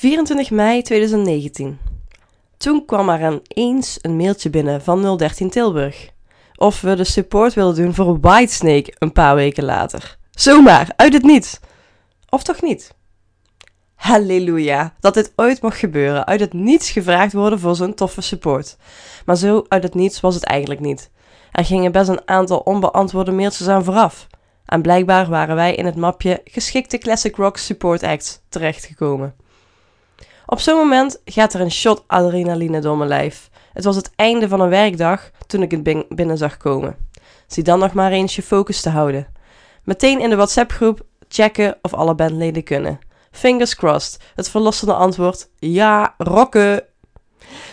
24 mei 2019. Toen kwam er ineens een mailtje binnen van 013 Tilburg. Of we de support wilden doen voor Whitesnake een paar weken later. Zomaar, uit het niets. Of toch niet? Halleluja, dat dit ooit mocht gebeuren, uit het niets gevraagd worden voor zo'n toffe support. Maar zo uit het niets was het eigenlijk niet. Er gingen best een aantal onbeantwoorde mailtjes aan vooraf. En blijkbaar waren wij in het mapje geschikte Classic Rock Support Acts terechtgekomen. Op zo'n moment gaat er een shot adrenaline door mijn lijf. Het was het einde van een werkdag toen ik het binnen zag komen. Zie dan nog maar eens je focus te houden. Meteen in de WhatsApp-groep checken of alle bandleden kunnen. Fingers crossed. Het verlossende antwoord: ja, rocken.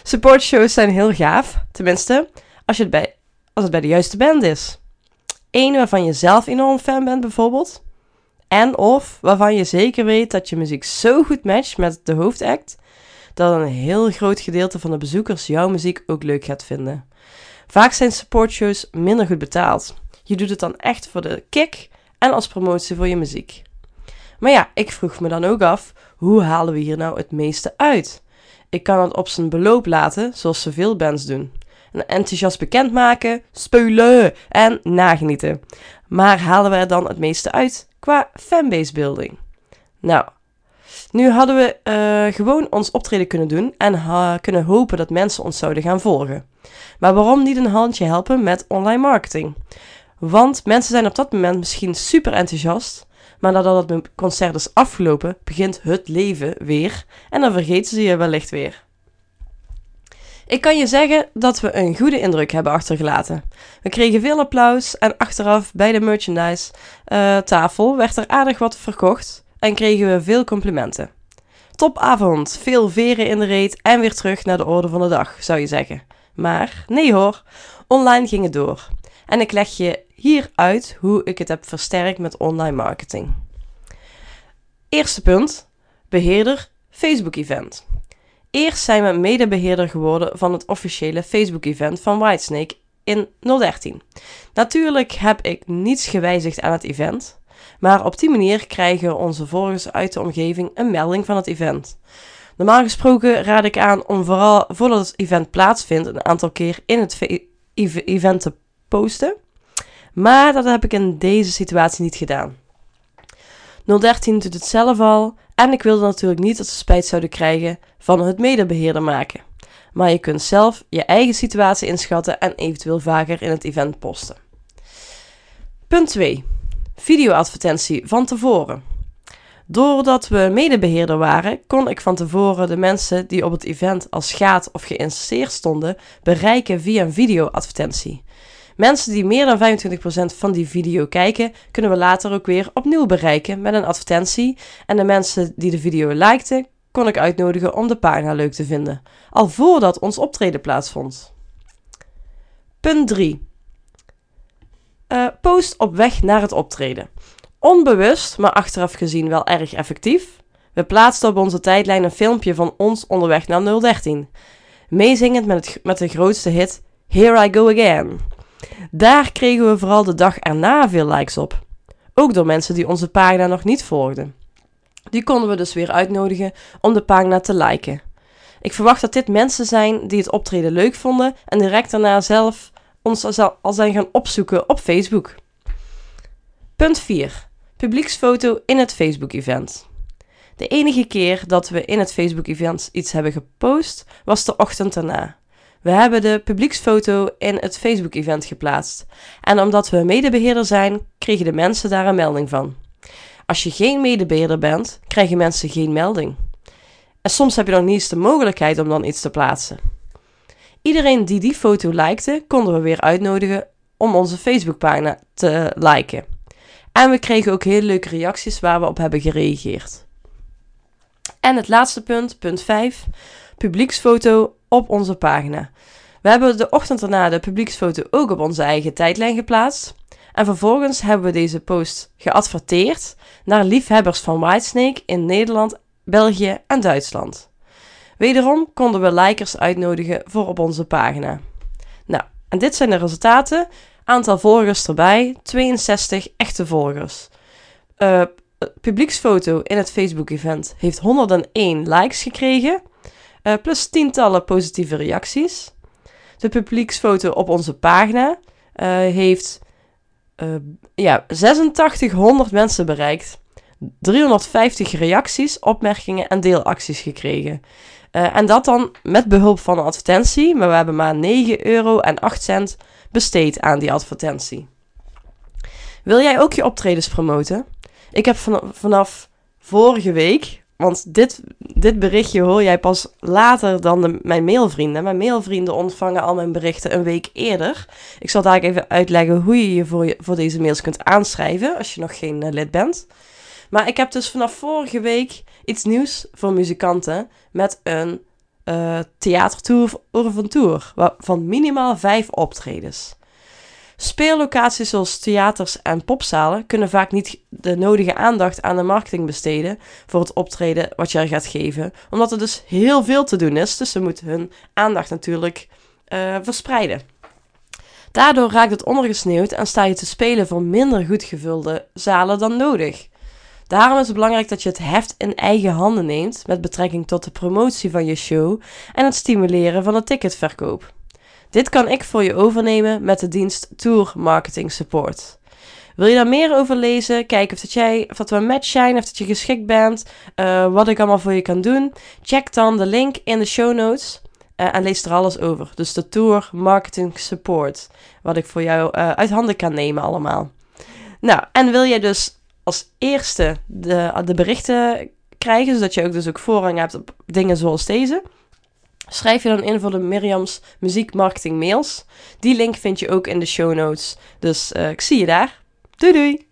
Supportshows zijn heel gaaf, tenminste, als, je het bij, als het bij de juiste band is. Eén waarvan je zelf enorm fan bent, bijvoorbeeld. En of waarvan je zeker weet dat je muziek zo goed matcht met de hoofdact, dat een heel groot gedeelte van de bezoekers jouw muziek ook leuk gaat vinden. Vaak zijn supportshows minder goed betaald. Je doet het dan echt voor de kick en als promotie voor je muziek. Maar ja, ik vroeg me dan ook af, hoe halen we hier nou het meeste uit? Ik kan het op zijn beloop laten, zoals zoveel bands doen. En enthousiast bekendmaken, speulen en nagenieten. Maar halen we er dan het meeste uit qua fanbase building? Nou, nu hadden we uh, gewoon ons optreden kunnen doen en kunnen hopen dat mensen ons zouden gaan volgen. Maar waarom niet een handje helpen met online marketing? Want mensen zijn op dat moment misschien super enthousiast, maar nadat het concert is afgelopen, begint het leven weer en dan vergeten ze je wellicht weer. Ik kan je zeggen dat we een goede indruk hebben achtergelaten. We kregen veel applaus en achteraf bij de merchandise uh, tafel werd er aardig wat verkocht en kregen we veel complimenten. Topavond, veel veren in de reet en weer terug naar de orde van de dag, zou je zeggen. Maar nee hoor, online ging het door. En ik leg je hier uit hoe ik het heb versterkt met online marketing. Eerste punt: beheerder Facebook-event. Eerst zijn we medebeheerder geworden van het officiële Facebook-event van Whitesnake in 013. Natuurlijk heb ik niets gewijzigd aan het event, maar op die manier krijgen onze volgers uit de omgeving een melding van het event. Normaal gesproken raad ik aan om vooral voordat het event plaatsvindt een aantal keer in het event te posten. Maar dat heb ik in deze situatie niet gedaan. 013 doet het zelf al en ik wilde natuurlijk niet dat ze spijt zouden krijgen van het medebeheerder maken. Maar je kunt zelf je eigen situatie inschatten en eventueel vaker in het event posten. Punt 2. Videoadvertentie van tevoren. Doordat we medebeheerder waren, kon ik van tevoren de mensen die op het event als gaat of geïnteresseerd stonden bereiken via een videoadvertentie. Mensen die meer dan 25% van die video kijken, kunnen we later ook weer opnieuw bereiken met een advertentie. En de mensen die de video likten, kon ik uitnodigen om de pagina leuk te vinden, al voordat ons optreden plaatsvond. Punt 3. Uh, eh, post op weg naar het optreden. Onbewust, maar achteraf gezien wel erg effectief. We plaatsten op onze tijdlijn een filmpje van ons onderweg naar 013. Meezingend met, het, met de grootste hit Here I Go Again. Daar kregen we vooral de dag erna veel likes op. Ook door mensen die onze pagina nog niet volgden. Die konden we dus weer uitnodigen om de pagina te liken. Ik verwacht dat dit mensen zijn die het optreden leuk vonden en direct daarna zelf ons al zijn gaan opzoeken op Facebook. Punt 4. Publieksfoto in het Facebook-event. De enige keer dat we in het Facebook-event iets hebben gepost was de ochtend daarna. We hebben de publieksfoto in het Facebook-event geplaatst. En omdat we medebeheerder zijn, kregen de mensen daar een melding van. Als je geen medebeheerder bent, krijgen mensen geen melding. En soms heb je dan niet eens de mogelijkheid om dan iets te plaatsen. Iedereen die die foto likte, konden we weer uitnodigen om onze Facebookpagina te liken. En we kregen ook hele leuke reacties waar we op hebben gereageerd. En het laatste punt, punt 5, publieksfoto op onze pagina. We hebben de ochtend daarna de publieksfoto ook op onze eigen tijdlijn geplaatst. En vervolgens hebben we deze post geadverteerd naar liefhebbers van Whitesnake in Nederland, België en Duitsland. Wederom konden we likers uitnodigen voor op onze pagina. Nou, en dit zijn de resultaten. Aantal volgers erbij, 62 echte volgers. Uh, publieksfoto in het Facebook-event heeft 101 likes gekregen, uh, plus tientallen positieve reacties. De publieksfoto op onze pagina uh, heeft uh, ja, 8600 mensen bereikt, 350 reacties, opmerkingen en deelacties gekregen. en dat dan met behulp van een advertentie, maar we hebben maar 9 euro en 8 cent besteed aan die advertentie. Wil jij ook je optredens promoten? Ik heb vanaf vorige week, want dit, dit berichtje hoor jij pas later dan de, mijn mailvrienden. Mijn mailvrienden ontvangen al mijn berichten een week eerder. Ik zal daar even uitleggen hoe je je voor, je voor deze mails kunt aanschrijven als je nog geen uh, lid bent. Maar ik heb dus vanaf vorige week iets nieuws voor muzikanten met een uh, theatertour of een tour van minimaal vijf optredens. Speellocaties zoals theaters en popzalen kunnen vaak niet de nodige aandacht aan de marketing besteden voor het optreden wat jij gaat geven, omdat er dus heel veel te doen is. Dus ze moeten hun aandacht natuurlijk uh, verspreiden. Daardoor raakt het ondergesneeuwd en sta je te spelen voor minder goed gevulde zalen dan nodig. Daarom is het belangrijk dat je het heft in eigen handen neemt met betrekking tot de promotie van je show en het stimuleren van de ticketverkoop. Dit kan ik voor je overnemen met de dienst Tour Marketing Support. Wil je daar meer over lezen? Kijken of dat, jij, of dat we een match zijn, of dat je geschikt bent, uh, wat ik allemaal voor je kan doen? Check dan de link in de show notes uh, en lees er alles over. Dus de Tour Marketing Support, wat ik voor jou uh, uit handen kan nemen allemaal. Nou, en wil je dus als eerste de, de berichten krijgen, zodat je ook dus ook voorrang hebt op dingen zoals deze... Schrijf je dan in voor de Miriam's muziekmarketing mails. Die link vind je ook in de show notes. Dus uh, ik zie je daar. Doei doei!